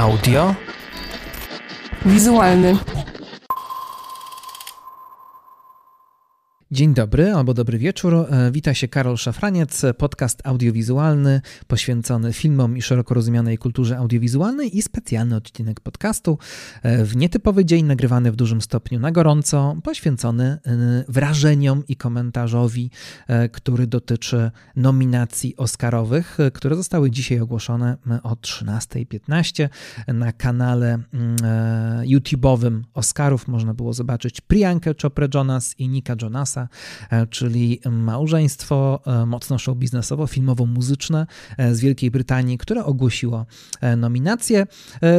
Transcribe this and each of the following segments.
Audio. Wizualny. Dzień dobry albo dobry wieczór. E, wita się Karol Szafraniec, podcast audiowizualny poświęcony filmom i szeroko rozumianej kulturze audiowizualnej i specjalny odcinek podcastu e, w nietypowy dzień nagrywany w dużym stopniu na gorąco, poświęcony e, wrażeniom i komentarzowi, który dotyczy nominacji Oscarowych, które zostały dzisiaj ogłoszone o 13.15 na kanale mm, YouTube'owym Oscarów. Można było zobaczyć Priyankę Chopra Jonas i Nika Jonasa E, czyli małżeństwo e, mocno show biznesowo, filmowo-muzyczne e, z Wielkiej Brytanii, które ogłosiło nominację.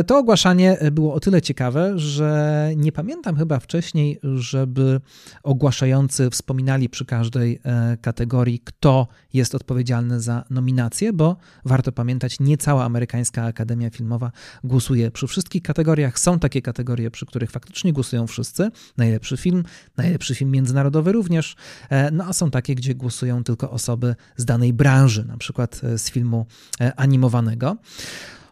To ogłaszanie było o tyle ciekawe, że nie pamiętam chyba wcześniej, żeby ogłaszający wspominali przy każdej kategorii, kto jest odpowiedzialny za nominację, bo warto pamiętać, nie cała amerykańska Akademia Filmowa głosuje przy wszystkich kategoriach. Są takie kategorie, przy których faktycznie głosują wszyscy. Najlepszy film, najlepszy film międzynarodowy również również, e, no a są takie, gdzie głosują tylko osoby z danej branży, na przykład e, z filmu e, animowanego.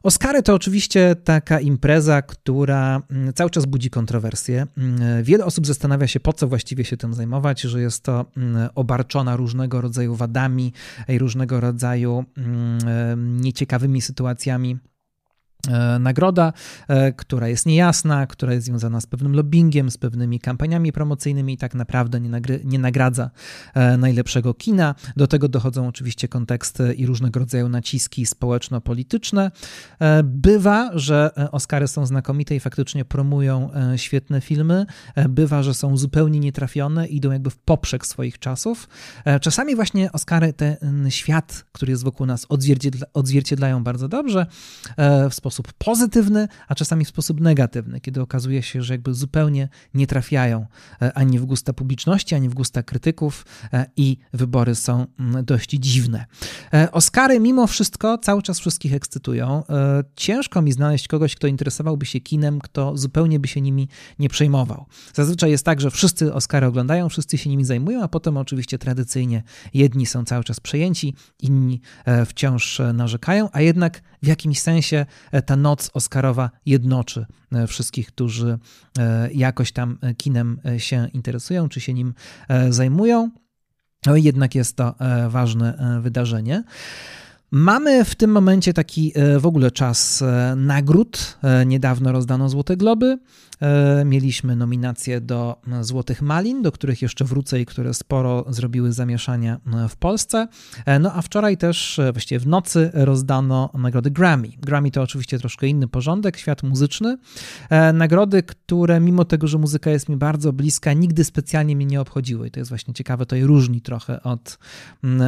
Oscary to oczywiście taka impreza, która mm, cały czas budzi kontrowersje. Mm, wiele osób zastanawia się, po co właściwie się tym zajmować, że jest to mm, obarczona różnego rodzaju wadami i różnego rodzaju nieciekawymi sytuacjami nagroda, e, która jest niejasna, która jest związana z pewnym lobbyingiem, z pewnymi kampaniami promocyjnymi i tak naprawdę nie, nagry, nie nagradza e, najlepszego kina. Do tego dochodzą oczywiście konteksty i różnego rodzaju naciski społeczno-polityczne. Bywa, że Oscary są znakomite i faktycznie promują świetne filmy. Bywa, że są zupełnie nietrafione, idą jakby w poprzek swoich czasów. Czasami właśnie Oscary ten świat, który jest wokół nas, odzwierciedla, odzwierciedlają bardzo dobrze w sposób sposób pozytywny, a czasami w sposób negatywny, kiedy okazuje się, że jakby zupełnie nie trafiają e, ani w gusta publiczności, ani w gusta krytyków e, i wybory są mm, dość dziwne. E, Oscary mimo wszystko cały czas wszystkich ekscytują. Ciężko mi znaleźć kogoś, kto interesowałby się kinem, kto zupełnie by się nimi nie przejmował. Zazwyczaj jest tak, że wszyscy Oscary oglądają, wszyscy się nimi zajmują, a potem oczywiście tradycyjnie jedni są cały czas przejęci, inni wciąż narzekają, a jednak w jakimś sensie ta noc Oscarowa jednoczy e, wszystkich, którzy e, jakoś tam e, kinem się interesują, czy się nim zajmują. No i jednak jest to ważne wydarzenie. Mamy w tym momencie taki w ogóle czas nagród. Niedawno rozdano Złote Globy. E, mieliśmy nominacje do Złotych Malin, do których jeszcze wrócę i które sporo zrobiły zamieszania w Polsce. E, no a wczoraj też, e, właściwie w nocy, rozdano nagrody Grammy. Grammy to oczywiście troszkę inny porządek, świat muzyczny. Nagrody, które mimo tego, że muzyka jest mi bardzo bliska, nigdy specjalnie mnie nie obchodziły. I to jest właśnie ciekawe, to je różni trochę od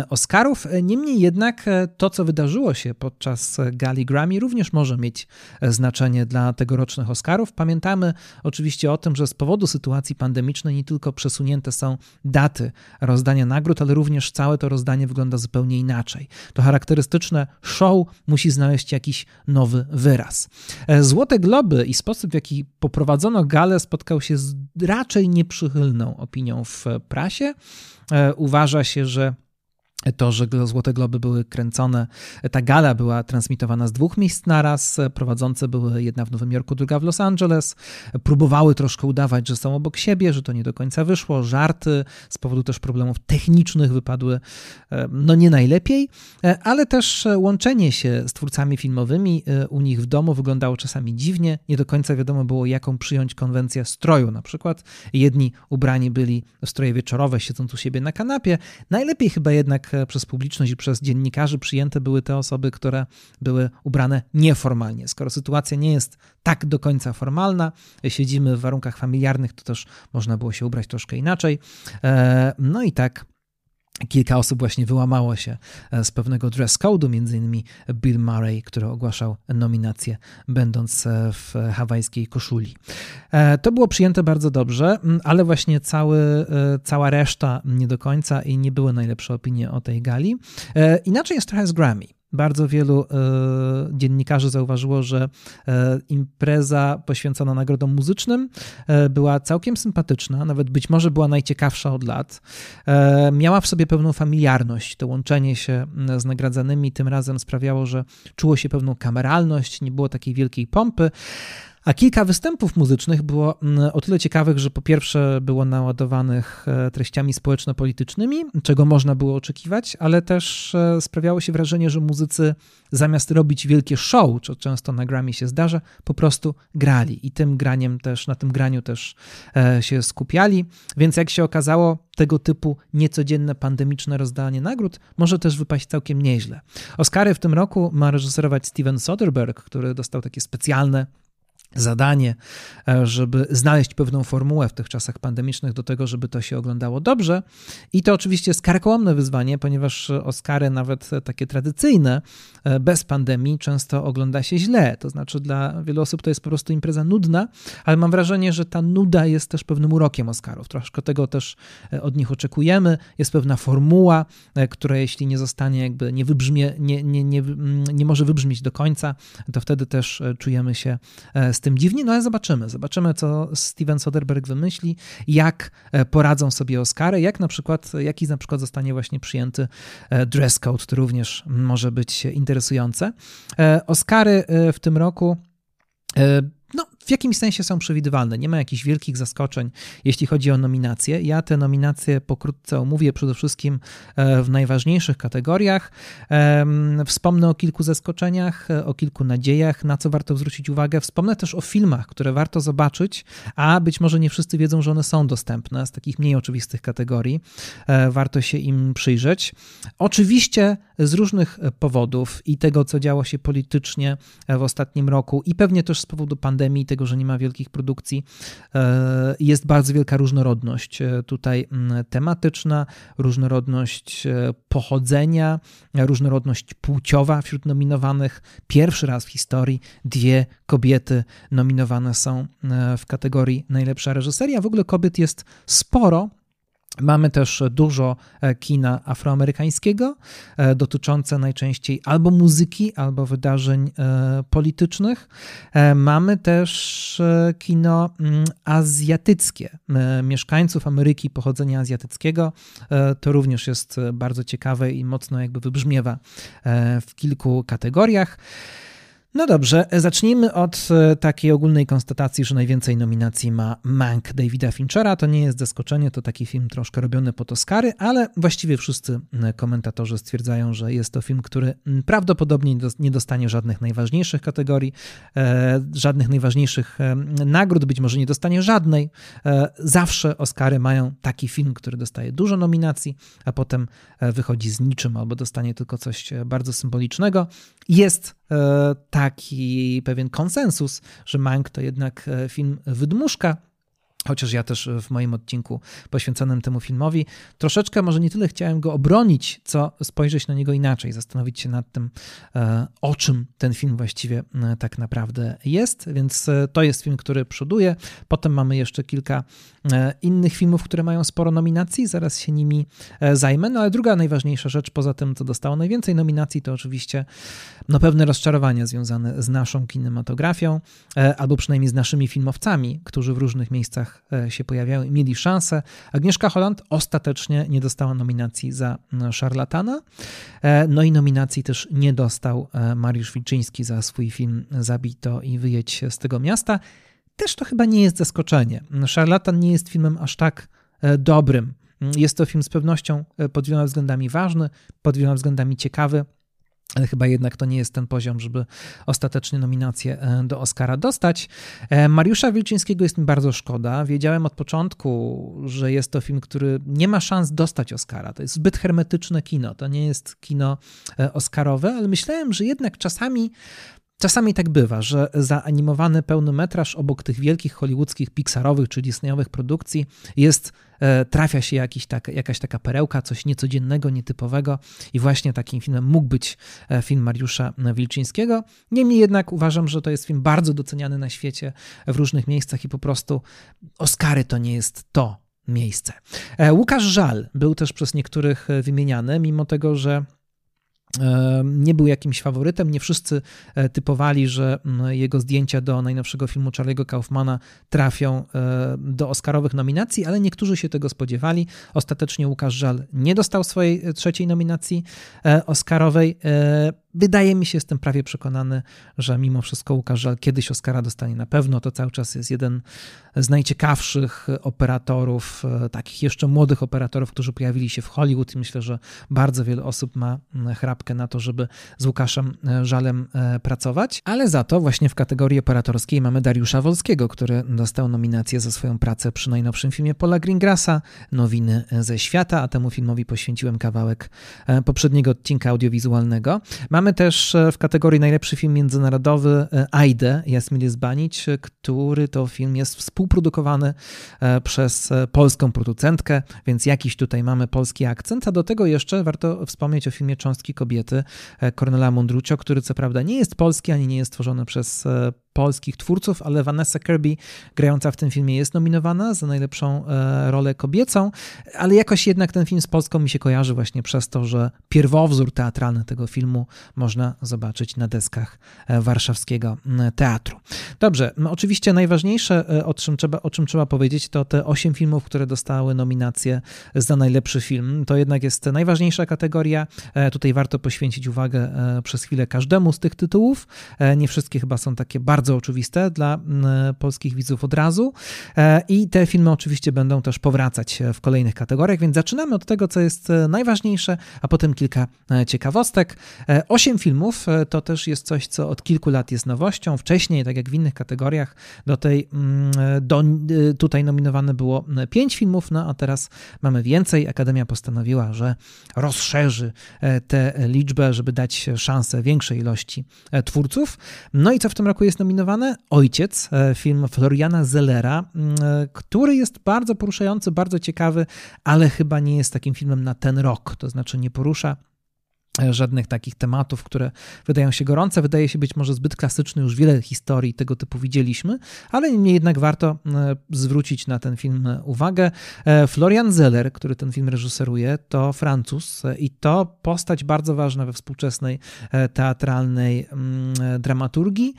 Oscarów. Niemniej jednak to, co wydarzyło się podczas gali Grammy, również może mieć znaczenie dla tegorocznych Oscarów. Pamiętamy oczywiście o tym, że z powodu sytuacji pandemicznej nie tylko przesunięte są daty rozdania nagród, ale również całe to rozdanie wygląda zupełnie inaczej. To charakterystyczne show musi znaleźć jakiś nowy wyraz. E, Złote Globy i sposób, w jaki poprowadzono galę, spotkał się z raczej nieprzychylną opinią w prasie. E, uważa się, że to, że Złote Globy były kręcone, ta gala była transmitowana z dwóch miejsc naraz, prowadzące były jedna w Nowym Jorku, druga w Los Angeles, próbowały troszkę udawać, że są obok siebie, że to nie do końca wyszło, żarty z powodu też problemów technicznych wypadły e, no nie najlepiej, e, ale też łączenie się z twórcami filmowymi e, u nich w domu wyglądało czasami dziwnie, nie do końca wiadomo było jaką przyjąć konwencję stroju, na przykład jedni ubrani byli w stroje wieczorowe, siedząc u siebie na kanapie, najlepiej chyba jednak przez publiczność i przez dziennikarzy przyjęte były te osoby, które były ubrane nieformalnie. Skoro sytuacja nie jest tak do końca formalna, siedzimy w warunkach familiarnych, to też można było się ubrać troszkę inaczej. E, no i tak Kilka osób właśnie wyłamało się e, z pewnego dress code'u, między innymi Bill Murray, który ogłaszał nominację, będąc e, w hawajskiej koszuli. E, to było przyjęte bardzo dobrze, ale właśnie cały, cała reszta nie do końca i nie były najlepsze opinie o tej gali. Inaczej jest trochę z Grammy. Bardzo wielu dziennikarzy zauważyło, że impreza poświęcona nagrodom muzycznym była całkiem sympatyczna, nawet być może była najciekawsza od lat. Miała w sobie pewną familiarność. To łączenie się z nagradzanymi tym razem sprawiało, że czuło się pewną kameralność, nie było takiej wielkiej pompy. A kilka występów muzycznych było mm, o tyle ciekawych, że po pierwsze było naładowanych e, treściami społeczno-politycznymi, czego można było oczekiwać, ale też e, sprawiało się wrażenie, że muzycy zamiast robić wielkie show, co często na Grammy się zdarza, po prostu grali i tym graniem też, na tym graniu też e, się skupiali. Więc jak się okazało, tego typu niecodzienne pandemiczne rozdanie nagród może też wypaść całkiem nieźle. Oscary w tym roku ma reżyserować Steven Soderbergh, który dostał takie specjalne zadanie, e, żeby znaleźć pewną formułę w tych czasach pandemicznych do tego, żeby to się oglądało dobrze. I to oczywiście jest karkołomne wyzwanie, ponieważ Oscary, nawet takie tradycyjne, e, bez pandemii, często ogląda się źle. To znaczy, dla wielu osób to jest po prostu impreza nudna, ale mam wrażenie, że ta nuda jest też pewnym urokiem Oscarów. Troszkę tego też e, od nich oczekujemy. Jest pewna formuła, która jeśli nie zostanie, jakby nie wybrzmie, nie, nie, nie, nie może wybrzmieć do końca, to wtedy też czujemy się z tym dziwnie, no ale zobaczymy. Zobaczymy, co Steven Soderbergh wymyśli, jak e, poradzą sobie Oscary, jak na przykład, jaki na przykład zostanie właśnie przyjęty e, dress code, to również może być interesujące. E, Oscary w tym roku no, w jakimś sensie są przewidywalne. Nie ma jakichś wielkich zaskoczeń, jeśli chodzi o nominacje. Ja te nominacje pokrótce omówię przede wszystkim e, w najważniejszych kategoriach. Wspomnę o kilku zaskoczeniach, e, o kilku nadziejach, na co warto zwrócić uwagę. Wspomnę też o filmach, które warto zobaczyć, a być może nie wszyscy wiedzą, że one są dostępne z takich mniej oczywistych kategorii. E, warto się im przyjrzeć. Oczywiście z różnych powodów i tego, co działo się politycznie w ostatnim roku, i pewnie też z powodu pandemii, tego, że nie ma wielkich produkcji, e, jest bardzo wielka różnorodność e, tutaj tematyczna, różnorodność e, pochodzenia, różnorodność płciowa wśród nominowanych. Pierwszy raz w historii dwie kobiety nominowane są w kategorii najlepsza reżyseria. W ogóle kobiet jest sporo, Mamy też dużo e, kina afroamerykańskiego, e, dotyczące najczęściej albo muzyki, albo wydarzeń e, politycznych. Mamy też kino mm, azjatyckie, mieszkańców Ameryki pochodzenia azjatyckiego. To również jest bardzo ciekawe i mocno jakby wybrzmiewa w kilku kategoriach. No dobrze, zacznijmy od e, takiej ogólnej konstatacji, że najwięcej nominacji ma Mank Davida Finchera. To nie jest zaskoczenie, to taki film troszkę robiony pod Oscary, ale właściwie wszyscy komentatorzy stwierdzają, że jest to film, który prawdopodobnie nie dostanie żadnych najważniejszych kategorii, e, żadnych najważniejszych e, nagród, być może nie dostanie żadnej. Zawsze Oscary mają taki film, który dostaje dużo nominacji, a potem wychodzi z niczym albo dostanie tylko coś bardzo symbolicznego. Jest E, taki pewien konsensus, że Mank to jednak e, film wydmuszka, Chociaż ja też w moim odcinku poświęconym temu filmowi troszeczkę może nie tyle chciałem go obronić, co spojrzeć na niego inaczej, zastanowić się nad tym, e, o czym ten film właściwie tak naprawdę jest. Więc to jest film, który przoduje. Potem mamy jeszcze kilka innych filmów, które mają sporo nominacji, zaraz się nimi zajmę. No ale druga najważniejsza rzecz, poza tym, co dostało najwięcej nominacji, to oczywiście no, pewne rozczarowania związane z naszą kinematografią, e, albo przynajmniej z naszymi filmowcami, którzy w różnych miejscach e, się pojawiają i mieli szansę. Agnieszka Holland ostatecznie nie dostała nominacji za Szarlatana, e, no i nominacji też nie dostał Mariusz Wilczyński za swój film Zabito i wyjedź z tego miasta. Też to chyba nie jest zaskoczenie. Szarlatan nie jest filmem aż tak dobrym. Jest to film z pewnością pod wieloma względami ważny, pod wieloma względami ciekawy, ale chyba jednak to nie jest ten poziom, żeby ostatecznie nominację e, do Oscara dostać. E, Mariusza Wilczyńskiego jest mi bardzo szkoda. Wiedziałem od początku, że jest to film, który nie ma szans dostać Oscara. To jest zbyt hermetyczne kino. To nie jest kino e, Oscarowe, ale myślałem, że jednak czasami Czasami tak bywa, że za animowany pełny metraż obok tych wielkich hollywoodzkich, pixarowych czy disneyowych produkcji jest, e, trafia się jakiś tak, jakaś taka perełka, coś niecodziennego, nietypowego i właśnie takim filmem mógł być e, film Mariusza Wilczyńskiego. Niemniej jednak uważam, że to jest film bardzo doceniany na świecie w różnych miejscach i po prostu Oscary to nie jest to miejsce. E, Łukasz Żal był też przez niektórych wymieniany, mimo tego, że nie był jakimś faworytem. Nie wszyscy e, typowali, że jego zdjęcia do najnowszego filmu Charlie'ego Kaufmana trafią e, do Oscarowych nominacji, ale niektórzy się tego spodziewali. Ostatecznie Łukasz Żal nie dostał swojej e, trzeciej nominacji Oscarowej. Wydaje mi się, jestem prawie przekonany, że mimo wszystko Łukasz Żal kiedyś Oscara dostanie na pewno. To cały czas jest jeden z najciekawszych operatorów, takich jeszcze młodych operatorów, którzy pojawili się w Hollywood i myślę, że bardzo wiele osób ma chrapkę na to, żeby z Łukaszem e, Żalem e, pracować. Ale za to właśnie w kategorii operatorskiej mamy Dariusza Wolskiego, który dostał nominację za swoją pracę przy najnowszym filmie Paula Greengrassa, Nowiny ze świata, a temu filmowi poświęciłem kawałek e, poprzedniego odcinka audiowizualnego. Mamy Mamy też e, w kategorii najlepszy film międzynarodowy e, Aide Jasmine Zbanić, który to film jest współprodukowany e, przez polską producentkę, więc jakiś tutaj mamy polski akcent, a do tego jeszcze warto wspomnieć o filmie Cząstki Kobiety Kornela Mundrucio, który co prawda nie jest polski, ani nie jest tworzony przez polskich twórców, ale Vanessa Kirby grająca w tym filmie jest nominowana za najlepszą e, rolę kobiecą, ale jakoś jednak ten film z Polską mi się kojarzy właśnie przez to, że pierwowzór teatralny tego filmu można zobaczyć na deskach e, warszawskiego teatru. Dobrze, no oczywiście najważniejsze, e, o czym, trzeba, o czym trzeba powiedzieć, to te osiem filmów, które dostały nominację za najlepszy film. To jednak jest najważniejsza kategoria. Tutaj warto poświęcić uwagę przez chwilę każdemu z tych tytułów. Nie wszystkie chyba są takie bardzo oczywiste dla polskich widzów od razu. E, I te filmy oczywiście będą też powracać w kolejnych kategoriach, więc zaczynamy od tego, co jest e, najważniejsze, a potem kilka e, ciekawostek. Osiem filmów to też jest coś, co od kilku lat jest nowością. Wcześniej, tak jak w innych kategoriach, do tej, mm, do, tutaj nominowane było pięć filmów, no a teraz mamy więcej. Akademia postanowiła, że rozszerzy tę liczbę, żeby dać szansę większej ilości twórców. No i co w tym roku jest nominowane? Ojciec, e, film Floriana Zellera, mm, e, który jest bardzo poruszający, bardzo ciekawy, ale chyba nie jest takim filmem na ten rok. To znaczy nie porusza E, żadnych takich tematów, które wydają się gorące. Wydaje się być może zbyt klasyczny, już wiele historii tego typu widzieliśmy, ale niemniej jednak warto e, zwrócić na ten film uwagę. E, Florian Zeller, który ten film reżyseruje, to Francuz i to postać bardzo ważna we współczesnej teatralnej mm, dramaturgii.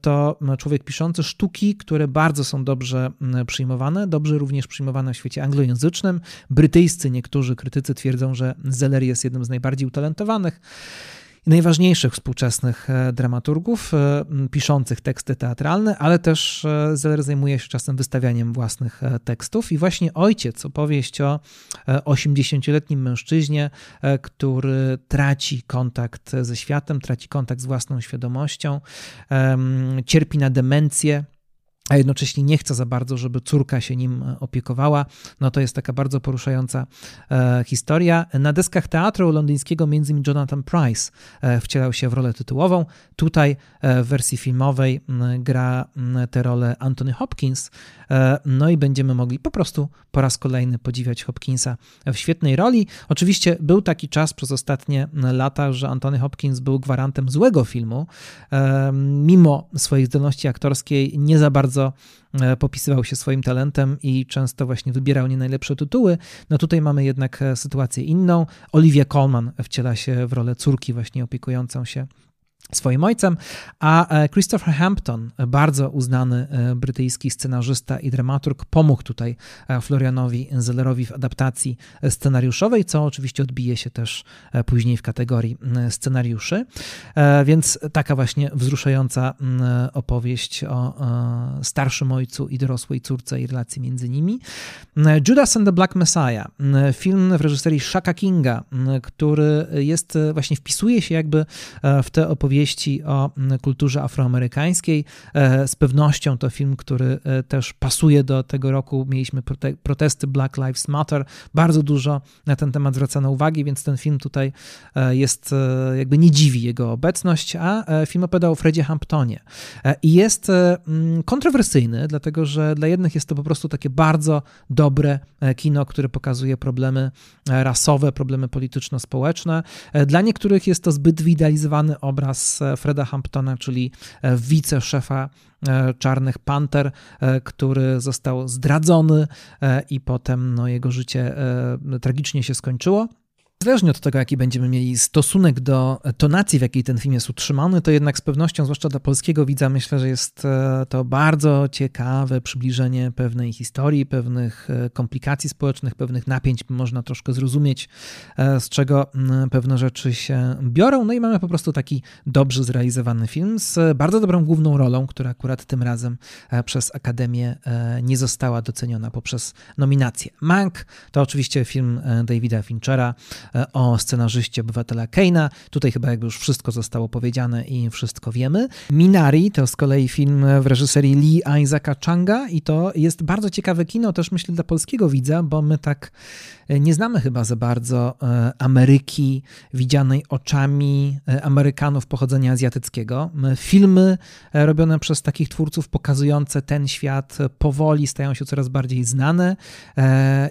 To człowiek piszący sztuki, które bardzo są dobrze przyjmowane, dobrze również przyjmowane w świecie anglojęzycznym. Brytyjscy niektórzy krytycy twierdzą, że Zeller jest jednym z najbardziej utalentowanych i najważniejszych współczesnych e, dramaturgów e, piszących teksty teatralne, ale też e, Zeller zajmuje się czasem wystawianiem własnych tekstów. I właśnie Ojciec, opowieść o 80-letnim mężczyźnie, który traci kontakt ze światem, traci kontakt z własną świadomością, cierpi na demencję a jednocześnie nie chce za bardzo, żeby córka się nim opiekowała. No to jest taka bardzo poruszająca e, historia. Na deskach teatru londyńskiego między innymi Jonathan Price e, wcielał się w rolę tytułową. Tutaj e, w wersji filmowej gra tę rolę Anthony Hopkins. E, no i będziemy mogli po prostu po raz kolejny podziwiać Hopkinsa w świetnej roli. Oczywiście był taki czas przez ostatnie lata, że Anthony Hopkins był gwarantem złego filmu. E, mimo swojej zdolności aktorskiej nie za bardzo bardzo e, popisywał się swoim talentem i często właśnie wybierał nie najlepsze tytuły. No tutaj mamy jednak e, sytuację inną. Olivia Colman wciela się w rolę córki właśnie opiekującą się swoim ojcem, a e, Christopher Hampton, bardzo uznany e, brytyjski scenarzysta i dramaturg, pomógł tutaj e, Florianowi Zellerowi w adaptacji scenariuszowej, co oczywiście odbije się też później w kategorii scenariuszy. Więc taka właśnie wzruszająca opowieść o starszym ojcu i dorosłej córce i relacji między nimi. Judas and the Black Messiah, film w reżyserii Shaka Kinga, który jest właśnie wpisuje się jakby w te opowieści opowieści o mm, kulturze afroamerykańskiej. E, z pewnością to film, który e, też pasuje do tego roku. Mieliśmy protesty Black Lives Matter. Bardzo dużo na ten temat zwracano uwagi, więc ten film tutaj e, jest, jakby nie dziwi jego obecność, a film opowiada o Fredzie Hamptonie. I jest mm, kontrowersyjny, dlatego że dla jednych jest to po prostu takie bardzo dobre kino, które pokazuje problemy rasowe, problemy polityczno-społeczne. Dla niektórych jest to zbyt wyidealizowany obraz Freda Hamptona, czyli e, wiceszefa e, Czarnych Panter, e, który został zdradzony i potem no, jego życie tragicznie się skończyło. Zależnie od tego, jaki będziemy mieli stosunek do tonacji, w jakiej ten film jest utrzymany, to jednak z pewnością, zwłaszcza dla polskiego widza, myślę, że jest e, to bardzo ciekawe przybliżenie pewnej historii, pewnych e, komplikacji społecznych, pewnych napięć. Można troszkę zrozumieć, e, z czego pewne rzeczy się biorą. No i mamy po prostu taki dobrze zrealizowany film z bardzo dobrą główną rolą, która akurat tym razem przez Akademię nie została doceniona poprzez nominację. Mank to oczywiście film Davida Finchera o scenarzyście obywatela Keina. Tutaj chyba jakby już wszystko zostało powiedziane i wszystko wiemy. Minari to z kolei film w reżyserii Lee Isaaca Changa i to jest bardzo ciekawe kino też myślę dla polskiego widza, bo my tak e, nie znamy chyba za bardzo e, Ameryki widzianej oczami Amerykanów pochodzenia azjatyckiego. Filmy robione przez takich twórców pokazujące ten świat powoli stają się coraz bardziej znane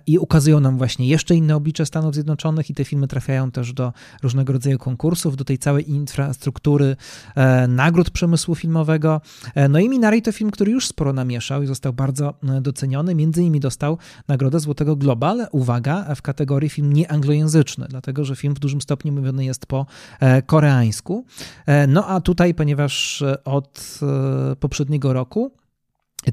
i ukazują nam właśnie jeszcze inne oblicze Stanów Zjednoczonych i te filmy trafiają też do różnego rodzaju konkursów, do tej całej infrastruktury e, nagród przemysłu filmowego. E, no i Minari to film, który już sporo namieszał i został bardzo e, doceniony. Między innymi dostał nagrodę Złotego Globa, ale uwaga, w kategorii film nieanglojęzyczny, dlatego że film w dużym stopniu mówiony jest po koreańsku. No a tutaj, ponieważ od poprzedniego roku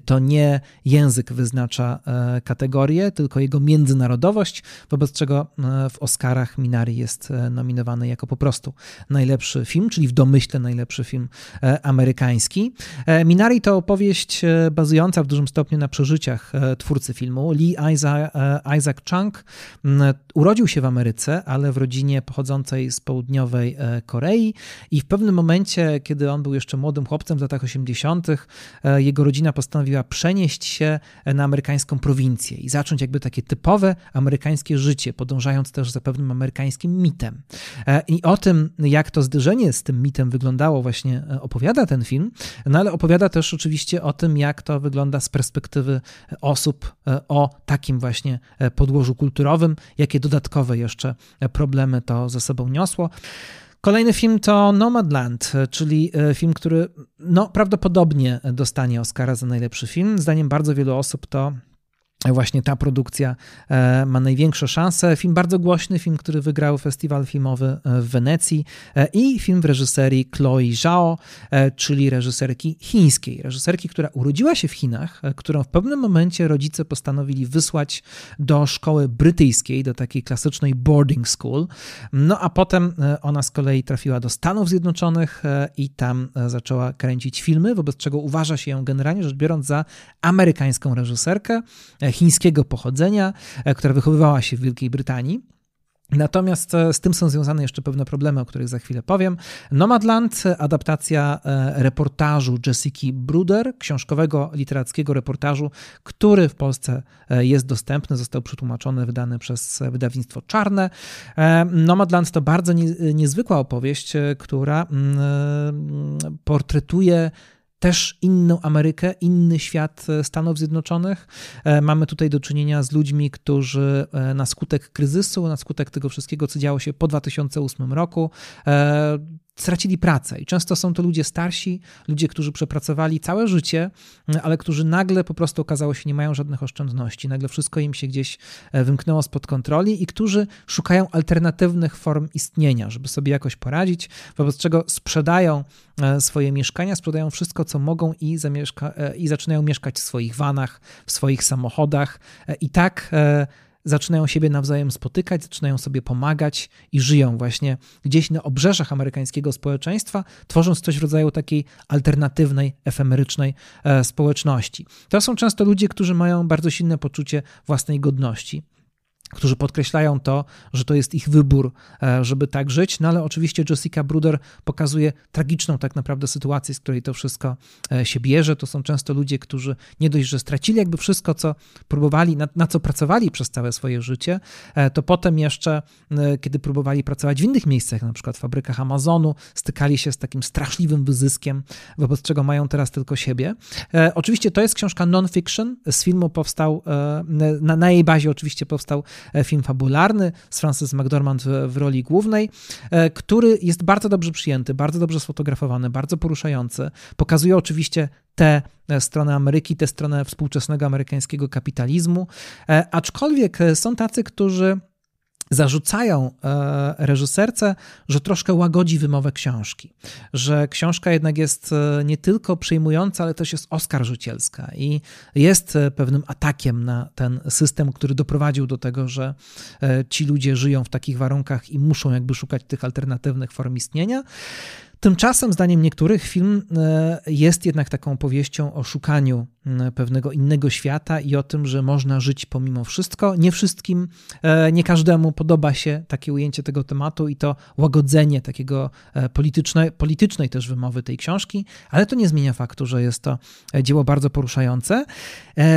to nie język wyznacza e, kategorię, tylko jego międzynarodowość, wobec czego e, w Oscarach Minari jest e, nominowany jako po prostu najlepszy film, czyli w domyśle najlepszy film amerykański. Minari to opowieść bazująca w dużym stopniu na przeżyciach twórcy filmu. Lee Isaac, Chung urodził się w Ameryce, ale w rodzinie pochodzącej z południowej Korei i w pewnym momencie, kiedy on był jeszcze młodym chłopcem w latach 80., jego rodzina postanowiła postanowiła przenieść się na amerykańską prowincję i zacząć jakby takie typowe amerykańskie życie, podążając też za pewnym amerykańskim mitem. E, I o tym, jak to zderzenie z tym mitem wyglądało, właśnie e, opowiada ten film, no ale opowiada też oczywiście o tym, jak to wygląda z perspektywy osób e, o takim właśnie podłożu kulturowym, jakie dodatkowe jeszcze problemy to ze sobą niosło. Kolejny film to Nomadland, czyli e, film, który no, prawdopodobnie dostanie Oscara za najlepszy film. Zdaniem bardzo wielu osób to Właśnie ta produkcja e, ma największe szanse. Film bardzo głośny, film, który wygrał festiwal filmowy e, w Wenecji e, i film w reżyserii Chloe Zhao, czyli reżyserki chińskiej. Reżyserki, która urodziła się w Chinach, którą w pewnym momencie rodzice postanowili wysłać do szkoły brytyjskiej, do takiej klasycznej boarding school. No a potem ona z kolei trafiła do Stanów Zjednoczonych i tam zaczęła kręcić filmy, wobec czego uważa się ją generalnie rzecz biorąc za amerykańską reżyserkę chińskiego pochodzenia, e, która wychowywała się w Wielkiej Brytanii. Natomiast e, z tym są związane jeszcze pewne problemy, o których za chwilę powiem. Nomadland, adaptacja e, reportażu Jessica Bruder, książkowego, literackiego reportażu, który w Polsce jest dostępny, został przetłumaczony, wydany przez wydawnictwo Czarne. Nomadland to bardzo niezwykła opowieść, która mm, portretuje też inną Amerykę, inny świat e, Stanów Zjednoczonych. E, mamy tutaj do czynienia z ludźmi, którzy e, na skutek kryzysu, na skutek tego wszystkiego, co działo się po 2008 roku, stracili pracę. I często są to ludzie starsi, ludzie, którzy przepracowali całe życie, ale którzy nagle po prostu okazało się nie mają żadnych oszczędności. Nagle wszystko im się gdzieś e, wymknęło spod kontroli i którzy szukają alternatywnych form istnienia, żeby sobie jakoś poradzić, wobec czego sprzedają e, swoje mieszkania, sprzedają wszystko, co mogą i, zamieszka- e, i zaczynają mieszkać w swoich vanach, w swoich samochodach. I tak zaczynają siebie nawzajem spotykać, zaczynają sobie pomagać i żyją właśnie gdzieś na obrzeżach amerykańskiego społeczeństwa, tworząc coś w rodzaju takiej alternatywnej, efemerycznej e, społeczności. To są często ludzie, którzy mają bardzo silne poczucie własnej godności którzy podkreślają to, że to jest ich wybór, e, żeby tak żyć. No ale oczywiście Jessica Bruder pokazuje tragiczną tak naprawdę sytuację, z której to wszystko e, się bierze. To są często ludzie, którzy nie dość, że stracili jakby wszystko, co próbowali, na, na co pracowali przez całe swoje życie, e, to potem jeszcze, kiedy próbowali pracować w innych miejscach, na przykład w fabrykach Amazonu, stykali się z takim straszliwym wyzyskiem, wobec czego mają teraz tylko siebie. Oczywiście to jest książka non-fiction. Z filmu powstał, na, na jej bazie oczywiście powstał film fabularny z Frances McDormand w, w roli głównej, e, który jest bardzo dobrze przyjęty, bardzo dobrze sfotografowany, bardzo poruszający. Pokazuje oczywiście tę e, stronę Ameryki, tę stronę współczesnego amerykańskiego kapitalizmu, aczkolwiek są tacy, którzy zarzucają e, reżyserce, że troszkę łagodzi wymowę książki, że książka jednak jest e, nie tylko przejmująca, ale też jest oskarżycielska i jest e, pewnym atakiem na ten system, który doprowadził do tego, że ci ludzie żyją w takich warunkach i muszą jakby szukać tych alternatywnych form istnienia. Tymczasem, zdaniem niektórych, film jest jednak taką powieścią o szukaniu pewnego innego świata i o tym, że można żyć pomimo wszystko. Nie wszystkim, e, nie każdemu podoba się takie ujęcie tego tematu i to łagodzenie takiego e, polityczne, politycznej też wymowy tej książki, ale to nie zmienia faktu, że jest to dzieło bardzo poruszające.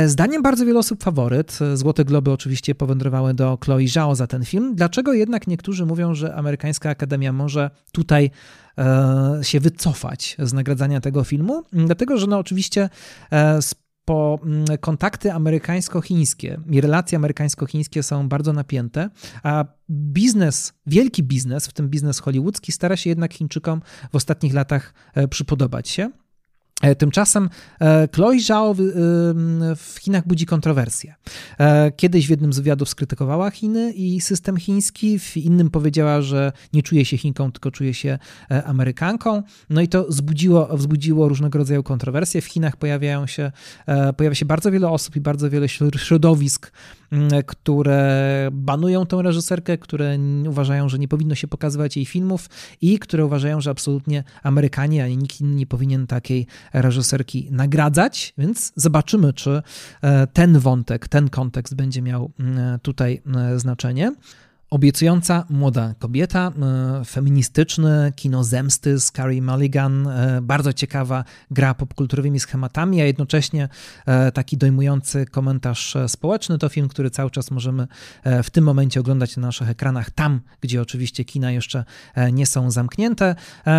Zdaniem bardzo wielu osób faworyt. Złote Globy oczywiście powędrowały do Chloe Zhao za ten film. Dlaczego jednak niektórzy mówią, że amerykańska akademia może tutaj E, się wycofać z nagradzania tego filmu, dlatego że no oczywiście e, po mm, kontakty amerykańsko-chińskie i relacje amerykańsko-chińskie są bardzo napięte, a biznes, wielki biznes, w tym biznes hollywoodzki, stara się jednak Chińczykom w ostatnich latach e, przypodobać się. E, tymczasem e, Chloe Zhao w Chinach budzi kontrowersje. E, kiedyś w jednym z wywiadów skrytykowała Chiny i system chiński, w innym powiedziała, że nie czuje się Chinką, tylko czuje się Amerykanką. No i to wzbudziło, wzbudziło różnego rodzaju kontrowersje. W Chinach pojawiają się, pojawia się bardzo wiele osób i bardzo wiele środowisk, które banują tą reżyserkę, które uważają, że nie powinno się pokazywać jej filmów i które uważają, że absolutnie Amerykanie, ani nikt inny nie powinien takiej reżyserki nagradzać, więc zobaczymy, czy e, ten wątek, ten kontekst będzie miał tutaj znaczenie. Obiecująca młoda kobieta, e, feministyczny, kino zemsty z Carrie Mulligan, e, bardzo ciekawa gra popkulturowymi schematami, a jednocześnie e, taki dojmujący komentarz społeczny. To film, który cały czas możemy w tym momencie oglądać na naszych ekranach, tam, gdzie oczywiście kina jeszcze nie są zamknięte.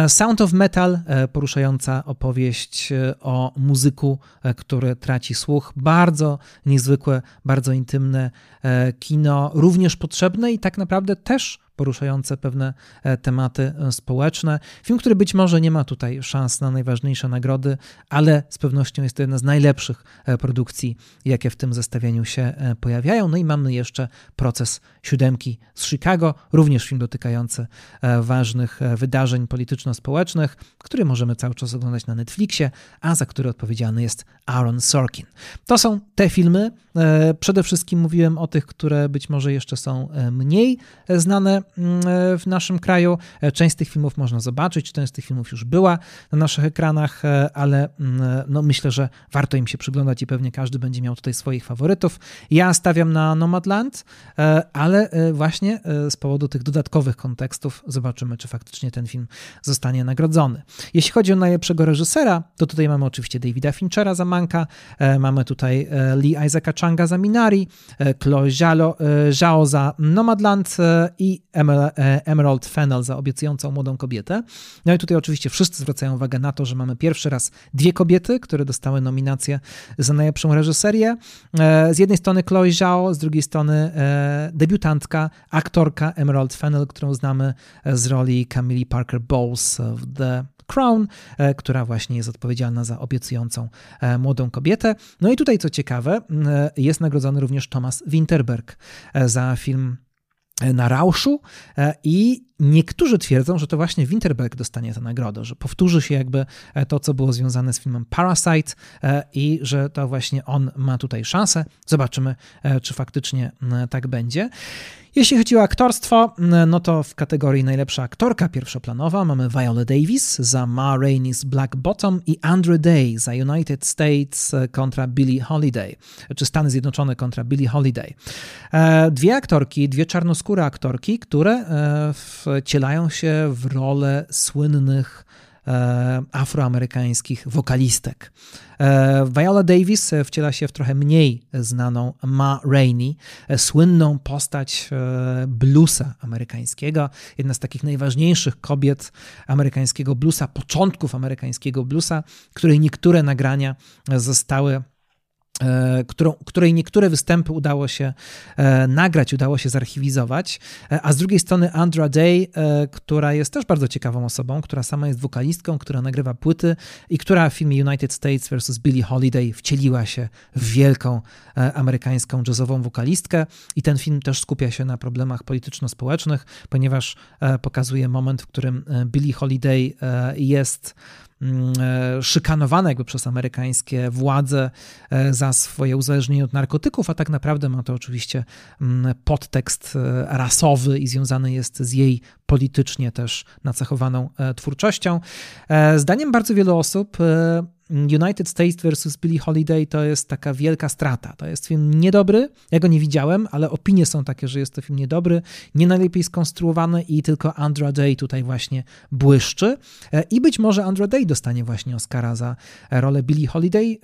Sound of Metal, poruszająca opowieść o muzyku, który traci słuch. Bardzo niezwykłe, bardzo intymne kino, również potrzebne i tak naprawdę też poruszające pewne e, tematy e, społeczne. Film, który być może nie ma tutaj szans na najważniejsze nagrody, ale z pewnością jest to jedna z najlepszych e, produkcji, jakie w tym zestawieniu się pojawiają. No i mamy jeszcze proces siódemki z Chicago, również film dotykający ważnych wydarzeń polityczno-społecznych, który możemy cały czas oglądać na Netflixie, a za który odpowiedzialny jest Aaron Sorkin. To są te filmy. Przede wszystkim mówiłem o tych, które być może jeszcze są mniej znane w naszym kraju. E, część z tych filmów można zobaczyć, część z tych filmów już była na naszych ekranach, e, ale mm, no myślę, że warto im się przyglądać i pewnie każdy będzie miał tutaj swoich faworytów. Ja stawiam na Nomadland, e, ale właśnie z powodu tych dodatkowych kontekstów zobaczymy, czy faktycznie ten film zostanie nagrodzony. Jeśli chodzi o najlepszego reżysera, to tutaj mamy oczywiście Davida Finchera za Manka, mamy tutaj Lee Isaaca Changa za Minari, Chloe Zhao za Nomadland i E, Emerald Fennel za obiecującą młodą kobietę. No i tutaj oczywiście wszyscy zwracają uwagę na to, że mamy pierwszy raz dwie kobiety, które dostały nominację za najlepszą reżyserię. E, z jednej strony Chloe Zhao, z drugiej strony e, debiutantka, aktorka Emerald Fennel, którą znamy z roli Camille Parker Bowles w The Crown, która właśnie jest odpowiedzialna za obiecującą młodą kobietę. No i tutaj, co ciekawe, jest nagrodzony również Thomas Winterberg za film na Rauszu e, i niektórzy twierdzą, że to właśnie Winterberg dostanie tę nagrodę, że powtórzy się jakby e, to, co było związane z filmem Parasite e, i że to właśnie on ma tutaj szansę. Zobaczymy, czy faktycznie tak będzie. Jeśli chodzi o aktorstwo, no to w kategorii najlepsza aktorka pierwszoplanowa mamy Viola Davis za Ma Rainey's Black Bottom i Andrew Day za United States kontra Billie Holiday, czy Stany Zjednoczone kontra Billie Holiday. E, dwie aktorki, dwie czarnoskóre aktorki, które e, wcielają się w rolę słynnych E, afroamerykańskich wokalistek. E, Viola Davis wciela się w trochę mniej znaną Ma Rainey, e, słynną postać bluesa amerykańskiego, jedna z takich najważniejszych kobiet amerykańskiego bluesa, początków amerykańskiego bluesa, której niektóre nagrania zostały którą, której niektóre występy udało się e, nagrać, udało się zarchiwizować, e, a z drugiej strony Andra Day, która jest też bardzo ciekawą osobą, która sama jest wokalistką, która nagrywa płyty i która w filmie United States vs. Billie Holiday wcieliła się w wielką amerykańską jazzową wokalistkę i ten film też skupia się na problemach polityczno-społecznych, ponieważ pokazuje moment, w którym Billie Holiday jest e, szykanowana jakby przez amerykańskie władze e, za swoje uzależnienie od narkotyków, a tak naprawdę ma to oczywiście mm, podtekst e, rasowy i związany jest z jej politycznie też nacechowaną twórczością. Zdaniem bardzo wielu osób United States vs. Billie Holiday to jest taka wielka strata. To jest film niedobry, ja go nie widziałem, ale opinie są takie, że jest to film niedobry, nie najlepiej skonstruowany i tylko Andra Day tutaj właśnie błyszczy. E, I być może Andra Day dostanie właśnie Oscara za rolę Billie Holiday.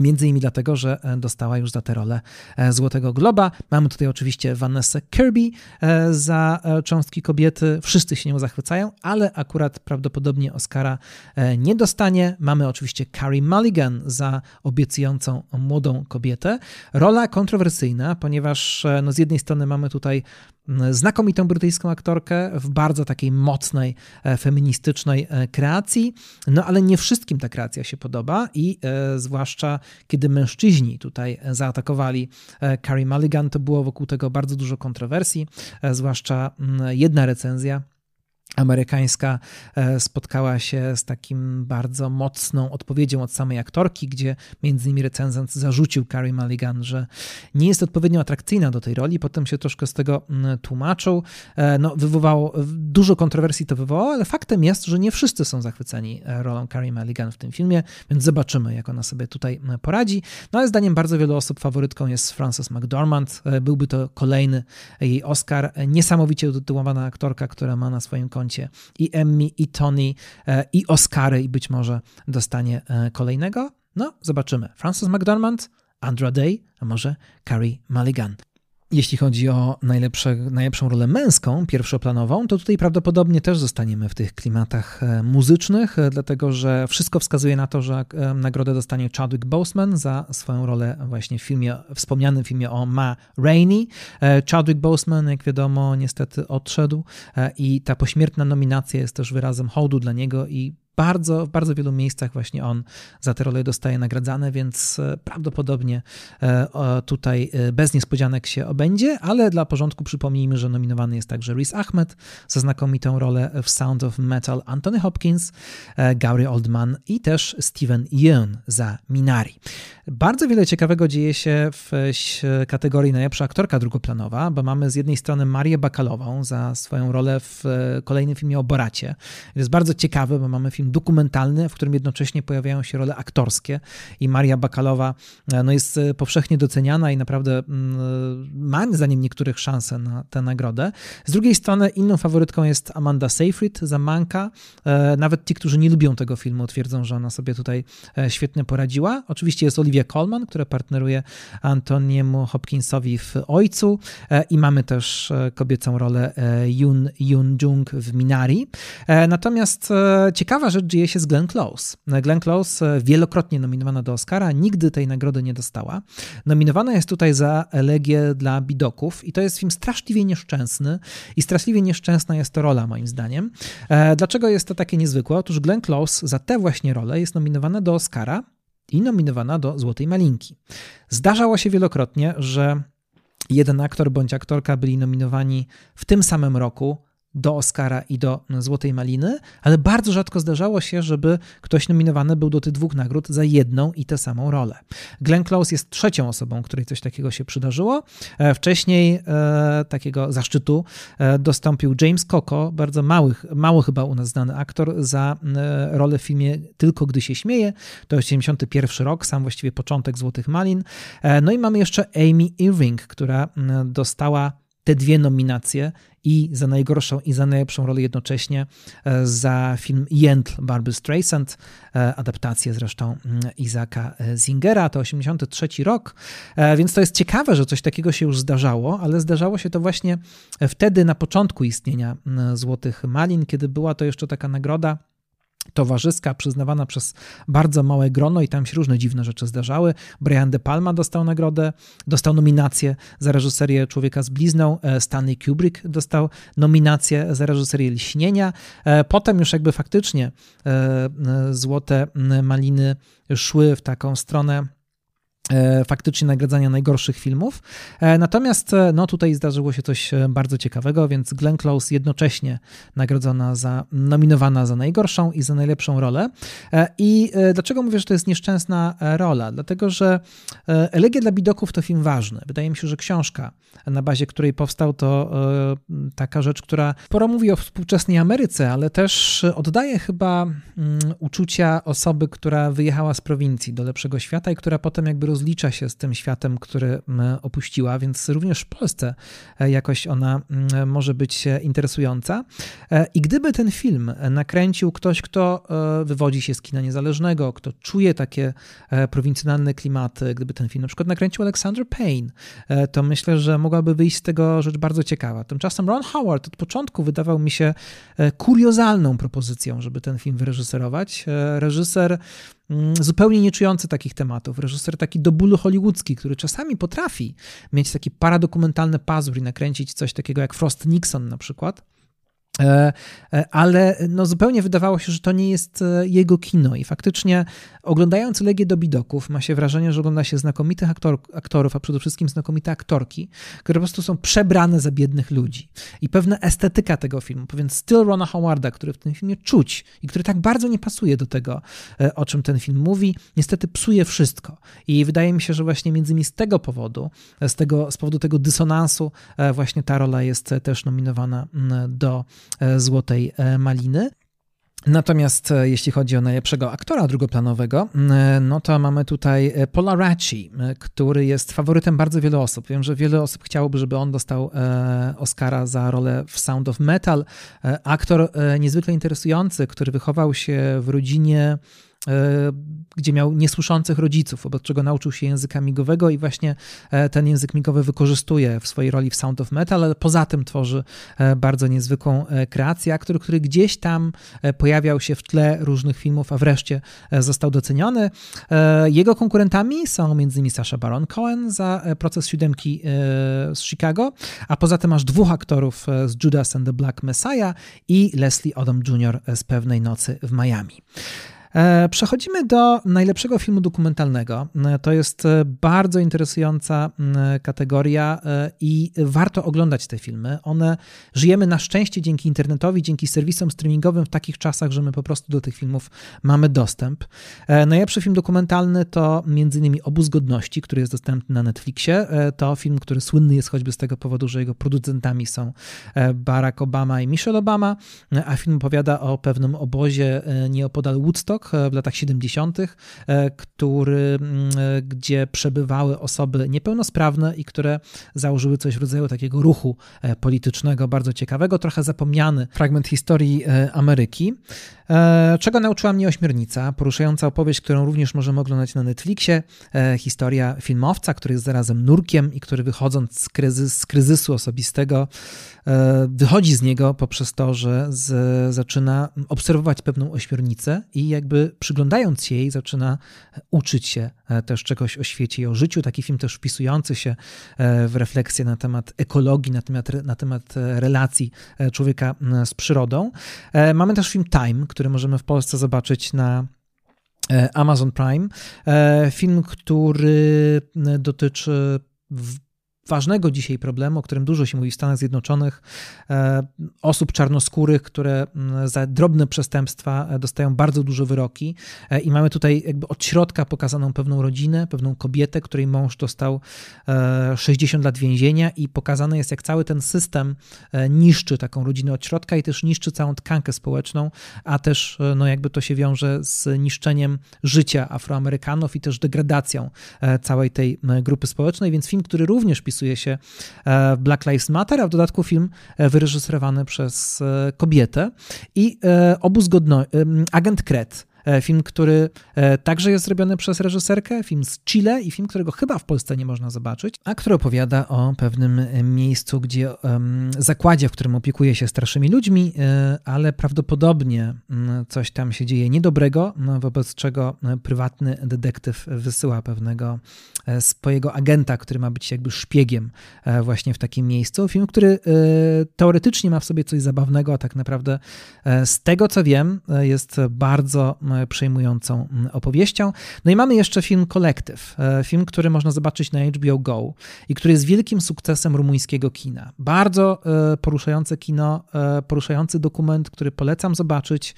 Między innymi dlatego, że e, dostała już za tę rolę e, Złotego Globa. Mamy tutaj oczywiście Vanessa Kirby e, za cząstki kobiety. Wszyscy się nią zachwycają, ale akurat prawdopodobnie Oscara nie dostanie. Mamy oczywiście Carrie Mulligan za obiecującą młodą kobietę. Rola kontrowersyjna, ponieważ no z jednej strony mamy tutaj znakomitą brytyjską aktorkę w bardzo takiej mocnej, e, feministycznej e, kreacji, no ale nie wszystkim ta kreacja się podoba i e, zwłaszcza kiedy mężczyźni tutaj zaatakowali Carrie Mulligan, to było wokół tego bardzo dużo kontrowersji, zwłaszcza jedna recenzja amerykańska e, spotkała się z takim bardzo mocną odpowiedzią od samej aktorki, gdzie między innymi recenzent zarzucił Carrie Mulligan, że nie jest odpowiednio atrakcyjna do tej roli, potem się troszkę z tego mm, tłumaczył. E, no, wywołało, dużo kontrowersji to wywołało, ale faktem jest, że nie wszyscy są zachwyceni e, rolą Carrie Mulligan w tym filmie, więc zobaczymy, jak ona sobie tutaj poradzi. No ale zdaniem bardzo wielu osób faworytką jest Frances McDormand. Byłby to kolejny jej Oscar. Niesamowicie utytułowana aktorka, która ma na swoim koncie i Emmy, i Tony, e, i Oscary, i być może dostanie e, kolejnego. No, zobaczymy. Frances McDormand, Andra Day, a może Carrie Mulligan. Jeśli chodzi o najlepsze, najlepszą rolę męską, pierwszoplanową, to tutaj prawdopodobnie też zostaniemy w tych klimatach e, muzycznych, dlatego że wszystko wskazuje na to, że nagrodę dostanie Chadwick Boseman za swoją rolę właśnie w filmie, wspomnianym filmie o Ma Rainey. Chadwick Boseman, jak wiadomo, niestety odszedł i ta pośmiertna nominacja jest też wyrazem hołdu dla niego i bardzo, w bardzo wielu miejscach właśnie on za tę rolę dostaje nagradzane, więc e, prawdopodobnie e, tutaj e, bez niespodzianek się obędzie, ale dla porządku przypomnijmy, że nominowany jest także Riz Ahmed za znakomitą rolę w Sound of Metal Anthony Hopkins, Gary Oldman i też Steven Yeun za Minari. Bardzo wiele ciekawego dzieje się w kategorii najlepsza aktorka drugoplanowa, bo mamy z jednej strony Marię Bakalową za swoją rolę w kolejnym filmie o Boracie. Jest bardzo ciekawy, bo mamy film film dokumentalny, w którym jednocześnie pojawiają się role aktorskie i Maria Bakalowa e, no, jest e, powszechnie doceniana i naprawdę mm, ma zdaniem niektórych szansę na tę nagrodę. Z drugiej strony inną faworytką jest Amanda Seyfried za Manka. E, nawet ci, którzy nie lubią tego filmu, twierdzą, że ona sobie tutaj świetnie poradziła. Oczywiście jest Olivia Colman, która partneruje Antoniemu Hopkinsowi w Ojcu i mamy też kobiecą rolę Yoon, Yoon Jung w Minari. Natomiast ciekawa rzecz dzieje się z Glenn Close. Glenn Close e, wielokrotnie nominowana do Oscara, nigdy tej nagrody nie dostała. Nominowana jest tutaj za elegię dla bidoków i to jest film straszliwie nieszczęsny i straszliwie nieszczęsna jest to rola moim zdaniem. E, dlaczego jest to takie niezwykłe? Otóż Glenn Close za tę właśnie rolę jest nominowana do Oscara i nominowana do Złotej Malinki. Zdarzało się wielokrotnie, że jeden aktor bądź aktorka byli nominowani w tym samym roku do Oscara i do Złotej Maliny, ale bardzo rzadko zdarzało się, żeby ktoś nominowany był do tych dwóch nagród za jedną i tę samą rolę. Glenn Close jest trzecią osobą, której coś takiego się przydarzyło. E, wcześniej e, takiego zaszczytu e, dostąpił James Coco, bardzo mały, mało chyba u nas znany aktor, za e, rolę w filmie Tylko gdy się śmieje. To 81 rok, sam właściwie początek Złotych Malin. E, no i mamy jeszcze Amy Irving, która dostała te dwie nominacje i za najgorszą i za najlepszą rolę jednocześnie e, za film Jentl Barbie Streisand, e, adaptację zresztą mm, Izaka e, Zingera, to 83 rok, więc to jest ciekawe, że coś takiego się już zdarzało, ale zdarzało się to właśnie wtedy na początku istnienia mm, Złotych Malin, kiedy była to jeszcze taka nagroda towarzyska, przyznawana przez bardzo małe grono i tam się różne dziwne rzeczy zdarzały. Brian De Palma dostał nagrodę, dostał nominację za reżyserię Człowieka z blizną, e, Stanley Kubrick dostał nominację za reżyserię Lśnienia. E, potem już jakby faktycznie e, Złote Maliny szły w taką stronę faktycznie nagradzania najgorszych filmów. E, natomiast e, no, tutaj zdarzyło się coś bardzo ciekawego, więc Glenn Close jednocześnie nagrodzona za, nominowana za najgorszą i za najlepszą rolę. I dlaczego mówię, że to jest nieszczęsna rola? Dlatego, że Elegia dla Bidoków to film ważny. Wydaje mi się, że książka, na bazie której powstał, to taka rzecz, która sporo mówi o współczesnej Ameryce, ale też oddaje chyba mm, uczucia osoby, która wyjechała z prowincji do lepszego świata i która potem jakby rozlicza się z tym światem, który opuściła, więc również w Polsce e, jakoś ona może być interesująca. E, I gdyby ten film nakręcił ktoś, kto e, wywodzi się z kina niezależnego, kto czuje takie prowincjonalne klimaty, gdyby ten film na przykład nakręcił Alexander Payne, to myślę, że mogłaby wyjść z tego rzecz bardzo ciekawa. Tymczasem Ron Howard od początku wydawał mi się kuriozalną propozycją, żeby ten film wyreżyserować. Reżyser Mm, zupełnie nie czujący takich tematów. Reżyser taki do bólu hollywoodzki, który czasami potrafi mieć taki paradokumentalny pazur i nakręcić coś takiego jak Frost Nixon na przykład. E, e, ale no zupełnie wydawało się, że to nie jest e, jego kino i faktycznie oglądając Legię do Bidoków ma się wrażenie, że ogląda się znakomitych aktor, aktorów, a przede wszystkim znakomite aktorki, które po prostu są przebrane za biednych ludzi. I pewna estetyka tego filmu, pewien styl Rona Howarda, który w tym filmie czuć i który tak bardzo nie pasuje do tego, o czym ten film mówi, niestety psuje wszystko. I wydaje mi się, że właśnie między innymi z tego powodu, z, tego, z powodu tego dysonansu właśnie ta rola jest też nominowana mm, do E, Złotej e, Maliny. Natomiast e, jeśli chodzi o najlepszego aktora drugoplanowego, no to mamy tutaj Paula Ratchi, który jest faworytem bardzo wielu osób. Wiem, że wiele osób chciałoby, żeby on dostał Oscara za rolę w Sound of Metal. Aktor niezwykle interesujący, który wychował się w rodzinie E, gdzie miał niesłyszących rodziców, wobec czego nauczył się języka migowego i właśnie e, ten język migowy wykorzystuje w swojej roli w Sound of Metal, ale poza tym tworzy e, bardzo niezwykłą kreację. Aktor, który gdzieś tam pojawiał się w tle różnych filmów, a wreszcie został doceniony. Jego konkurentami są m.in. Sasha Baron Cohen za proces siódemki z Chicago, a poza tym masz dwóch aktorów z Judas and the Black Messiah i Leslie Odom Jr. z Pewnej Nocy w Miami. E, przechodzimy do najlepszego filmu dokumentalnego. E, to jest e, bardzo interesująca kategoria i warto oglądać te filmy. One żyjemy na szczęście dzięki internetowi, dzięki serwisom streamingowym w takich czasach, że my po prostu do tych filmów mamy dostęp. Najlepszy film dokumentalny to m.in. Obóz Godności, który jest dostępny na Netflixie. To film, który słynny jest choćby z tego powodu, że jego producentami są Barack Obama i Michelle Obama, a film opowiada o pewnym obozie nieopodal Woodstock, E, w latach 70., e, który, mm, e, gdzie przebywały osoby niepełnosprawne i które założyły coś w rodzaju takiego ruchu politycznego bardzo ciekawego, trochę zapomniany fragment historii Ameryki. Czego nauczyła mnie ośmiornica? Poruszająca opowieść, którą również możemy oglądać na Netflixie. Historia filmowca, który jest zarazem nurkiem i który wychodząc z, kryzys, z kryzysu osobistego, wychodzi z niego poprzez to, że z, zaczyna obserwować pewną ośmiornicę i jakby przyglądając się jej zaczyna uczyć się e, też czegoś o świecie i o życiu. Taki film też wpisujący się e, w refleksję na temat ekologii, na temat, na temat e, relacji człowieka z przyrodą. Mamy też film Time, który możemy w Polsce zobaczyć na Amazon Prime. Film, który dotyczy ważnego dzisiaj problemu, o którym dużo się mówi w Stanach Zjednoczonych, e, osób czarnoskórych, które za drobne przestępstwa e, dostają bardzo duże wyroki e, i mamy tutaj jakby od środka pokazaną pewną rodzinę, pewną kobietę, której mąż dostał 60 lat więzienia i pokazane jest, jak cały ten system niszczy taką rodzinę od środka i też niszczy całą tkankę społeczną, a też no jakby to się wiąże z niszczeniem życia Afroamerykanów i też degradacją całej tej grupy społecznej, więc film, który również pisał wpisuje się e, w Black Lives Matter, a w dodatku film e, wyreżyserowany przez e, kobietę i obóz agent Kret. Film, który także jest zrobiony przez reżyserkę, film z Chile i film, którego chyba w Polsce nie można zobaczyć, a który opowiada o pewnym miejscu, gdzie zakładzie, w którym opiekuje się starszymi ludźmi, ale prawdopodobnie coś tam się dzieje niedobrego, no, wobec czego prywatny detektyw wysyła pewnego swojego agenta, który ma być jakby szpiegiem właśnie w takim miejscu. Film, który teoretycznie ma w sobie coś zabawnego, a tak naprawdę z tego co wiem, jest bardzo przejmującą opowieścią. No i mamy jeszcze film Kolektyw, film, który można zobaczyć na HBO Go i który jest wielkim sukcesem rumuńskiego kina. Bardzo poruszające kino, poruszający dokument, który polecam zobaczyć,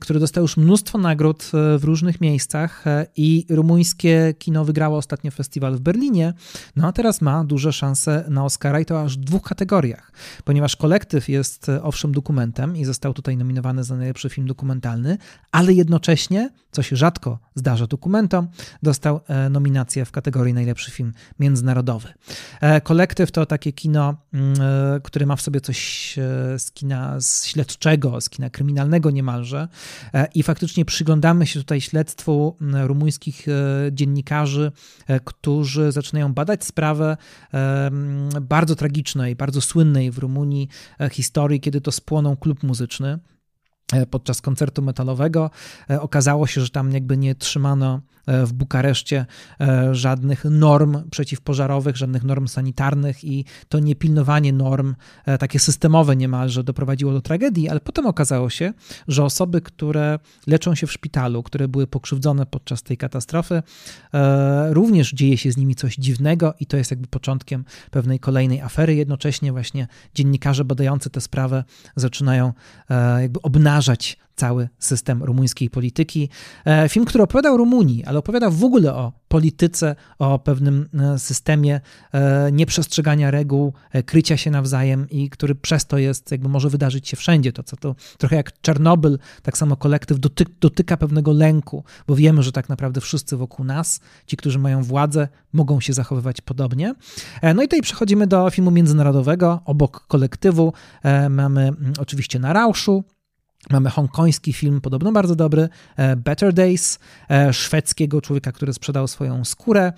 który dostał już mnóstwo nagród w różnych miejscach i rumuńskie kino wygrało ostatnio festiwal w Berlinie, no a teraz ma duże szanse na Oscara i to aż w dwóch kategoriach, ponieważ Kolektyw jest owszem dokumentem i został tutaj nominowany za najlepszy film dokumentalny, ale jednocześnie, co się rzadko zdarza dokumentom, dostał e, nominację w kategorii najlepszy film międzynarodowy. E, Kolektyw to takie kino, mm, e, które ma w sobie coś z kina śledczego, z kina kryminalnego niemalże i faktycznie przyglądamy się tutaj śledztwu mm, rumuńskich dziennikarzy, którzy zaczynają badać sprawę bardzo tragicznej, bardzo słynnej w Rumunii historii, kiedy to spłonął klub muzyczny. E, podczas koncertu metalowego. E, okazało się, że tam jakby nie trzymano e, w Bukareszcie żadnych norm przeciwpożarowych, żadnych norm sanitarnych i to niepilnowanie norm, takie systemowe niemalże, doprowadziło do tragedii, ale potem okazało się, że osoby, które leczą się w szpitalu, które były pokrzywdzone podczas tej katastrofy, również dzieje się z nimi coś dziwnego i to jest jakby początkiem pewnej kolejnej afery. Jednocześnie właśnie dziennikarze badający tę sprawę zaczynają jakby obnażać cały system rumuńskiej polityki. E, film, który opowiada o Rumunii, ale opowiada w ogóle o polityce, o pewnym e, systemie e, nieprzestrzegania reguł, krycia się nawzajem i który przez to jest, jakby może wydarzyć się wszędzie. To, co to trochę jak Czarnobyl, tak samo kolektyw doty, dotyka pewnego lęku, bo wiemy, że tak naprawdę wszyscy wokół nas, ci, którzy mają władzę, mogą się zachowywać podobnie. No i tutaj przechodzimy do filmu międzynarodowego. Obok kolektywu mamy mm, oczywiście Na Rauszu, Mamy hongkoński film, podobno bardzo dobry, e, Better Days, e, szwedzkiego człowieka, który sprzedał swoją skórę,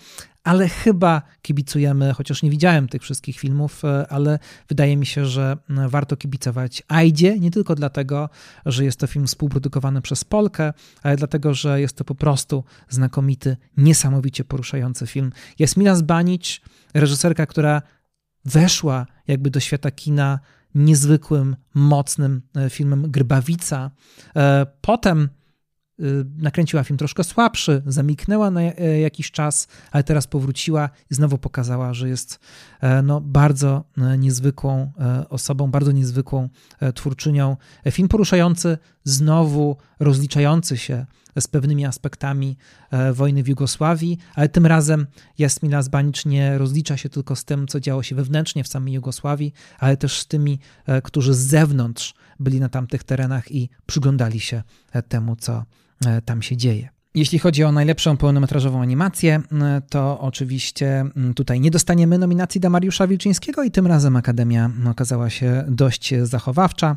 ale chyba kibicujemy, chociaż nie widziałem tych wszystkich filmów, e, ale wydaje mi się, że warto kibicować Aidzie, nie tylko dlatego, że jest to film współprodukowany przez Polkę, ale dlatego, że jest to po prostu znakomity, niesamowicie poruszający film. Jest Mila Zbanić, reżyserka, która weszła jakby do świata kina niezwykłym, mocnym e, filmem Grbawica. E, potem e, nakręciła film troszkę słabszy, zamiknęła na jakiś czas, ale teraz powróciła i znowu pokazała, że jest no, bardzo niezwykłą osobą, bardzo niezwykłą twórczynią. Film poruszający, znowu rozliczający się z pewnymi aspektami e, wojny w Jugosławii, ale tym razem Jasmina Zbanicz nie rozlicza się tylko z tym, co działo się wewnętrznie w samej Jugosławii, ale też z tymi, e, którzy z zewnątrz byli na tamtych terenach i przyglądali się e, temu, co tam się dzieje. Jeśli chodzi o najlepszą pełnometrażową animację, to oczywiście tutaj nie dostaniemy nominacji dla Mariusza Wilczyńskiego i tym razem Akademia okazała się dość zachowawcza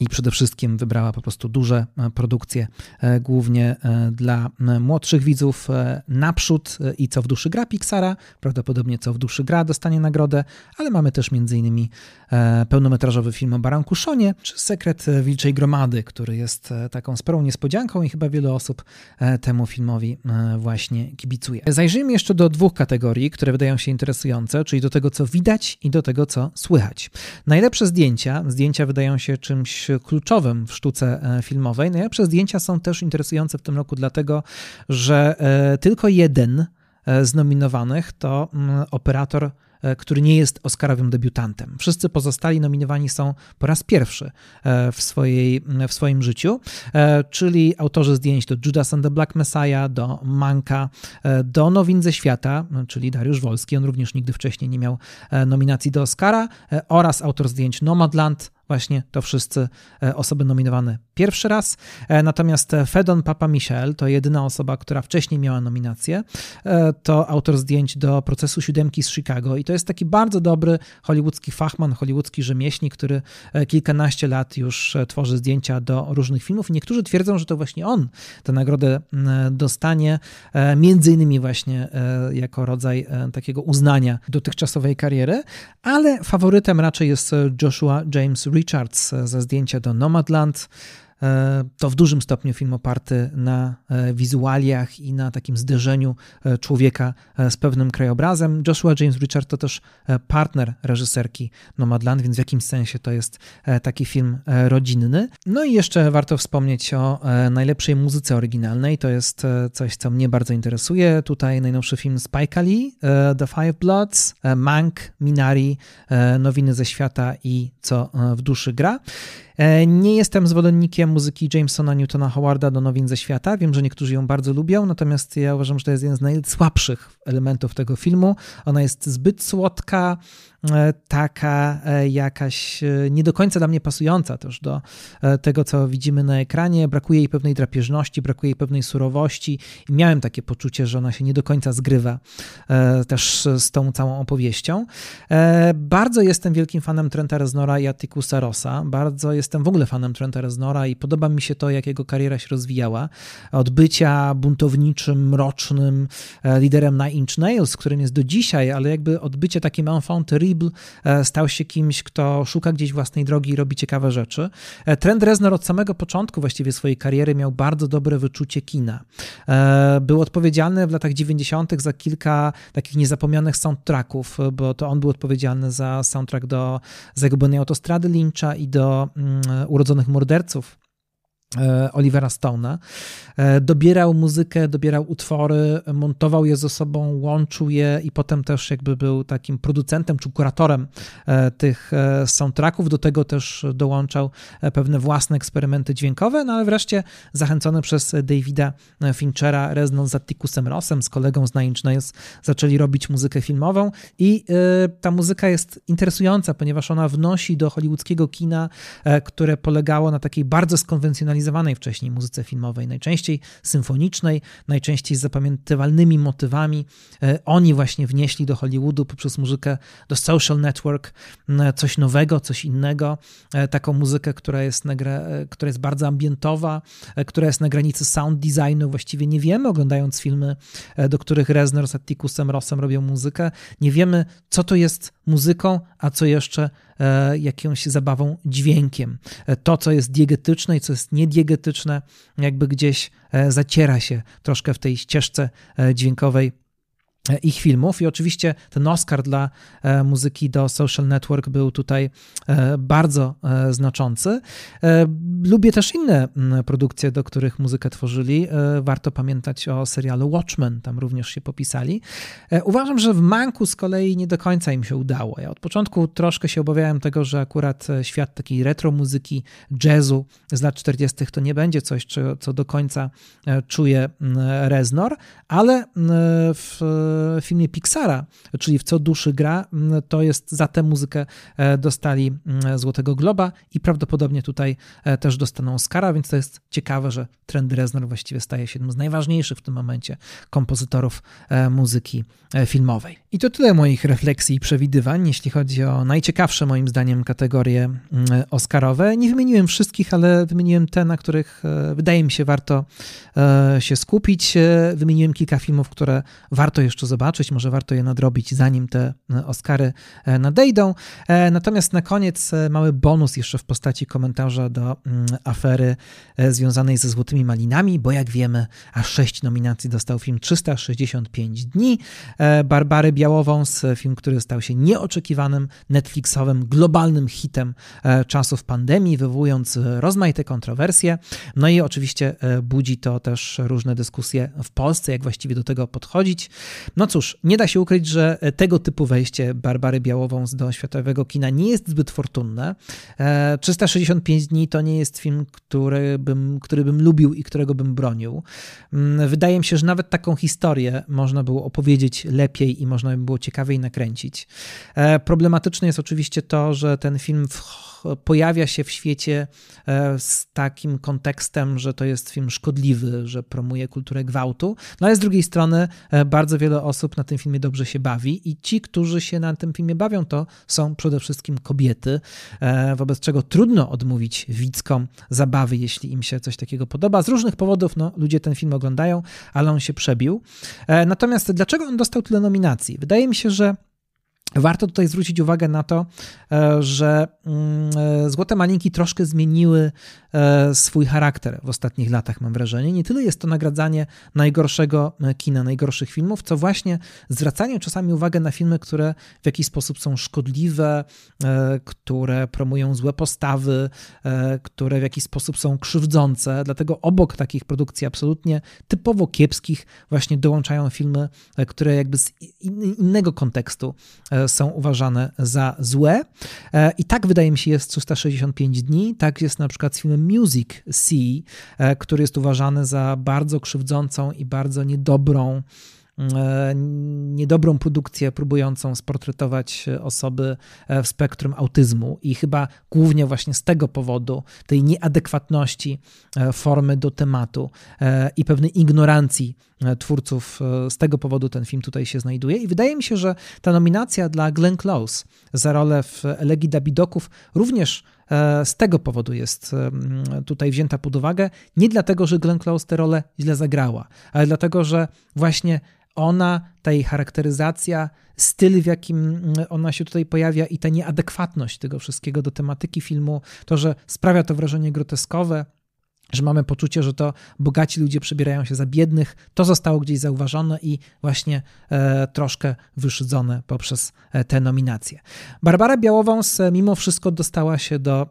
i przede wszystkim wybrała po prostu duże e, produkcje, e, głównie e, dla młodszych widzów naprzód i Co w duszy gra Pixara, prawdopodobnie Co w duszy gra dostanie nagrodę, ale mamy też m.in. pełnometrażowy film o Baranku Szonie, czy Sekret Wilczej Gromady, który jest taką sporą niespodzianką i chyba wiele osób temu filmowi właśnie kibicuje. Zajrzyjmy jeszcze do dwóch kategorii, które wydają się interesujące, czyli do tego, co widać i do tego, co słychać. Najlepsze zdjęcia, zdjęcia wydają się czymś kluczowym w sztuce e, filmowej. Najlepsze zdjęcia są też interesujące w tym roku, dlatego że e, tylko jeden e, z nominowanych to mm, operator który nie jest Oscarowym debiutantem. Wszyscy pozostali nominowani są po raz pierwszy w, swojej, w swoim życiu, czyli autorzy zdjęć do Judas and the Black Messiah, do Manka, do Nowin ze świata, czyli Dariusz Wolski, on również nigdy wcześniej nie miał nominacji do Oscara, oraz autor zdjęć Nomadland, właśnie to wszyscy osoby nominowane pierwszy raz. Natomiast Fedon Papa Michel to jedyna osoba, która wcześniej miała nominację. To autor zdjęć do procesu siódemki z Chicago i to jest taki bardzo dobry hollywoodzki fachman, hollywoodzki rzemieślnik, który kilkanaście lat już tworzy zdjęcia do różnych filmów i niektórzy twierdzą, że to właśnie on tę nagrodę dostanie, między innymi właśnie jako rodzaj takiego uznania dotychczasowej kariery, ale faworytem raczej jest Joshua James Richards ze zdjęcia do Nomadland. E, to w dużym stopniu film oparty na e, wizualiach i na takim zderzeniu e, człowieka z pewnym krajobrazem. Joshua James Richard to też partner reżyserki Nomadland, więc w jakimś sensie to jest taki film rodzinny. No i jeszcze warto wspomnieć o najlepszej muzyce oryginalnej. To jest coś, co mnie bardzo interesuje. Tutaj najnowszy film Spike Lee, The Five Bloods, Mank, Minari, Nowiny ze świata i Co w duszy gra. E, nie jestem zwolennikiem muzyki Jamesona Newtona Howarda do nowin ze świata. Wiem, że niektórzy ją bardzo lubią, natomiast ja uważam, że to jest jeden z najsłabszych elementów tego filmu. Ona jest zbyt słodka, taka e, jakaś e, nie do końca dla mnie pasująca też do tego, co widzimy na ekranie. Brakuje jej pewnej drapieżności, brakuje jej pewnej surowości i miałem takie poczucie, że ona się nie do końca zgrywa też z tą całą opowieścią. Bardzo jestem wielkim fanem Trenta Reznora i Attikusa Rossa. Bardzo jestem w ogóle fanem Trenta Reznora i podoba mi się to, jak jego kariera się rozwijała. Od bycia buntowniczym, mrocznym liderem na Inch Nails, którym jest do dzisiaj, ale jakby od bycia takim enfant terrible E, stał się kimś, kto szuka gdzieś własnej drogi i robi ciekawe rzeczy. E, Trent Reznor od samego początku właściwie swojej kariery miał bardzo dobre wyczucie kina. E, był odpowiedzialny w latach 90. za kilka takich niezapomnianych soundtracków, bo to on był odpowiedzialny za soundtrack do Zagubione Autostrady Lyncha i do mm, Urodzonych Morderców Olivera Stone'a. E, dobierał muzykę, dobierał utwory, montował je ze sobą, łączył je i potem też jakby był takim producentem czy kuratorem e, tych soundtracków. Do tego też dołączał pewne własne eksperymenty dźwiękowe, no ale wreszcie zachęcony przez Davida Finchera, Rezną z Atticusem Rossem, z kolegą z Nine Nails, zaczęli robić muzykę filmową i ta muzyka jest interesująca, ponieważ ona wnosi do hollywoodzkiego kina, które polegało na takiej bardzo skonwencjonalizowanej zrealizowanej wcześniej muzyce filmowej, najczęściej symfonicznej, najczęściej z zapamiętywalnymi motywami. E, oni właśnie wnieśli do Hollywoodu poprzez muzykę do Social Network coś nowego, coś innego, e, taką muzykę, która jest, na, e, która jest bardzo ambientowa, która jest na granicy sound designu. Właściwie nie wiemy, oglądając filmy, do których Reznor z Atticusem Rossem robią muzykę, nie wiemy, co to jest muzyką, a co jeszcze jakąś zabawą dźwiękiem. E, to, co jest diegetyczne i co jest niediegetyczne, jakby gdzieś e, zaciera się troszkę w tej ścieżce dźwiękowej E, ich filmów. I oczywiście ten Oscar dla e, muzyki do Social Network był tutaj e, bardzo znaczący. Lubię też inne produkcje, do których muzykę tworzyli. Warto pamiętać o serialu Watchmen, tam również się popisali. Uważam, że w Manku z kolei nie do końca im się udało. Ja od początku troszkę się obawiałem tego, że akurat świat takiej retro muzyki, jazzu z lat 40. to nie będzie coś, co do końca czuje Reznor, ale w filmie Pixara, czyli w Co duszy gra, mm, to jest za tę muzykę e, dostali mm, Złotego Globa i prawdopodobnie tutaj e, też dostaną Oscara, więc to jest ciekawe, że Trent Reznor właściwie staje się jednym z najważniejszych w tym momencie kompozytorów e, muzyki filmowej. I to tyle moich refleksji i przewidywań, jeśli chodzi o najciekawsze moim zdaniem kategorie mm, Oscarowe. Nie wymieniłem wszystkich, ale wymieniłem te, na których wydaje mi się warto się skupić. Wymieniłem kilka filmów, które warto jeszcze zobaczyć, może warto je nadrobić, zanim te e, Oscary e, nadejdą. E, natomiast na koniec mały bonus jeszcze w postaci komentarza do mm, afery związanej ze Złotymi Malinami, bo jak wiemy, aż sześć nominacji dostał film 365 dni. Barbary Białowąs, film, który stał się nieoczekiwanym Netflixowym, globalnym hitem czasów pandemii, wywołując rozmaite kontrowersje. No i oczywiście budzi to też różne dyskusje w Polsce, jak właściwie do tego podchodzić. No cóż, nie da się ukryć, że tego typu wejście Barbary Białowąs do światowego kina nie jest zbyt fortunne. 365 e, dni to nie jest film, który bym, który bym lubił i którego bym bronił. Mm, wydaje mi się, że nawet taką historię można było opowiedzieć lepiej i można by było ciekawiej nakręcić. E, problematyczne jest oczywiście to, że ten film w pojawia się w świecie z takim kontekstem, że to jest film szkodliwy, że promuje kulturę gwałtu, no ale z drugiej strony bardzo wiele osób na tym filmie dobrze się bawi i ci, którzy się na tym filmie bawią, to są przede wszystkim kobiety, wobec czego trudno odmówić widzkom zabawy, jeśli im się coś takiego podoba. Z różnych powodów no, ludzie ten film oglądają, ale on się przebił. Natomiast dlaczego on dostał tyle nominacji? Wydaje mi się, że Warto tutaj zwrócić uwagę na to, e, że mm, e, Złote Malinki troszkę zmieniły swój charakter w ostatnich latach, mam wrażenie. Nie tyle jest to nagradzanie najgorszego kina, najgorszych filmów, co właśnie zwracanie czasami uwagi na filmy, które w jakiś sposób są szkodliwe, które promują złe postawy, które w jakiś sposób są krzywdzące. Dlatego obok takich produkcji absolutnie typowo kiepskich właśnie dołączają filmy, które jakby z innego kontekstu są uważane za złe. E, I tak wydaje mi się jest 365 dni. Tak jest na przykład z filmem Music Sea, e, który jest uważany za bardzo krzywdzącą i bardzo niedobrą E, niedobrą produkcję próbującą sportretować osoby e, w spektrum autyzmu. I chyba głównie właśnie z tego powodu, tej nieadekwatności formy do tematu i pewnej ignorancji twórców, z tego powodu ten film tutaj się znajduje. I wydaje mi się, że ta nominacja dla Glenn Close za rolę w Elegii Dabidoków również z tego powodu jest tutaj wzięta pod uwagę. Nie dlatego, że Glenn Close tę rolę źle zagrała, ale dlatego, że właśnie ona, ta jej charakteryzacja, styl, w jakim ona się tutaj pojawia i ta nieadekwatność tego wszystkiego do tematyki filmu, to, że sprawia to wrażenie groteskowe, że mamy poczucie, że to bogaci ludzie przebierają się za biednych, to zostało gdzieś zauważone i właśnie e, troszkę wyszydzone poprzez e, te nominacje. Barbara Białowąs mimo wszystko dostała się do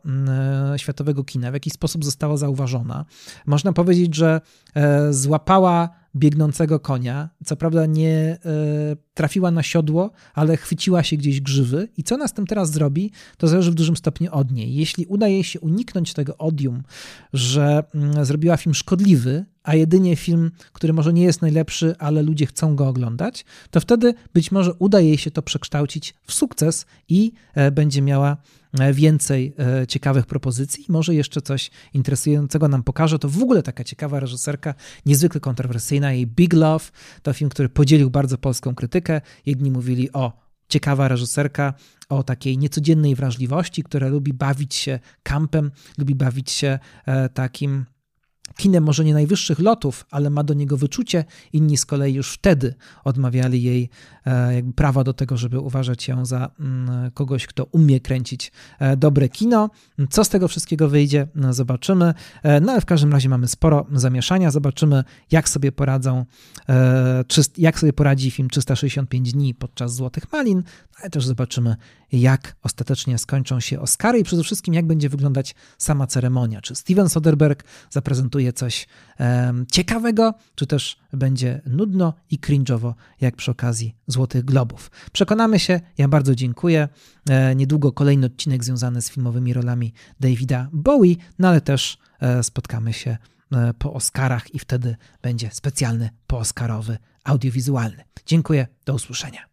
e, światowego kina, w jakiś sposób została zauważona. Można powiedzieć, że e, złapała biegnącego konia. Co prawda nie e, trafiła na siodło, ale chwyciła się gdzieś grzywy. I co nas tym teraz zrobi, to zależy w dużym stopniu od niej. Jeśli uda jej się uniknąć tego odium, że mm, zrobiła film szkodliwy, a jedynie film, który może nie jest najlepszy, ale ludzie chcą go oglądać, to wtedy być może uda jej się to przekształcić w sukces i e, będzie miała więcej e, ciekawych propozycji. Może jeszcze coś interesującego nam pokaże. To w ogóle taka ciekawa reżyserka, niezwykle kontrowersyjna. Jej Big Love to film, który podzielił bardzo polską krytykę. Jedni mówili o ciekawa reżyserka o takiej niecodziennej wrażliwości, która lubi bawić się kampem, lubi bawić się takim kinem może nie najwyższych lotów, ale ma do niego wyczucie. Inni z kolei już wtedy odmawiali jej e, jakby prawa do tego, żeby uważać ją za mm, kogoś, kto umie kręcić e, dobre kino. Co z tego wszystkiego wyjdzie, no, zobaczymy. E, no ale w każdym razie mamy sporo zamieszania. Zobaczymy, jak sobie poradzą, jak sobie poradzi film 365 dni podczas Złotych Malin, no, ale też zobaczymy, jak ostatecznie skończą się Oscary i przede wszystkim, jak będzie wyglądać sama ceremonia. Czy Steven Soderbergh zaprezentuje coś um, ciekawego, czy też będzie nudno i cringe'owo, jak przy okazji Złotych Globów. Przekonamy się, ja bardzo dziękuję. E, niedługo kolejny odcinek związany z filmowymi rolami Davida Bowie, no ale też e, spotkamy się e, po Oscarach i wtedy będzie specjalny pooskarowy audiowizualny. Dziękuję, do usłyszenia.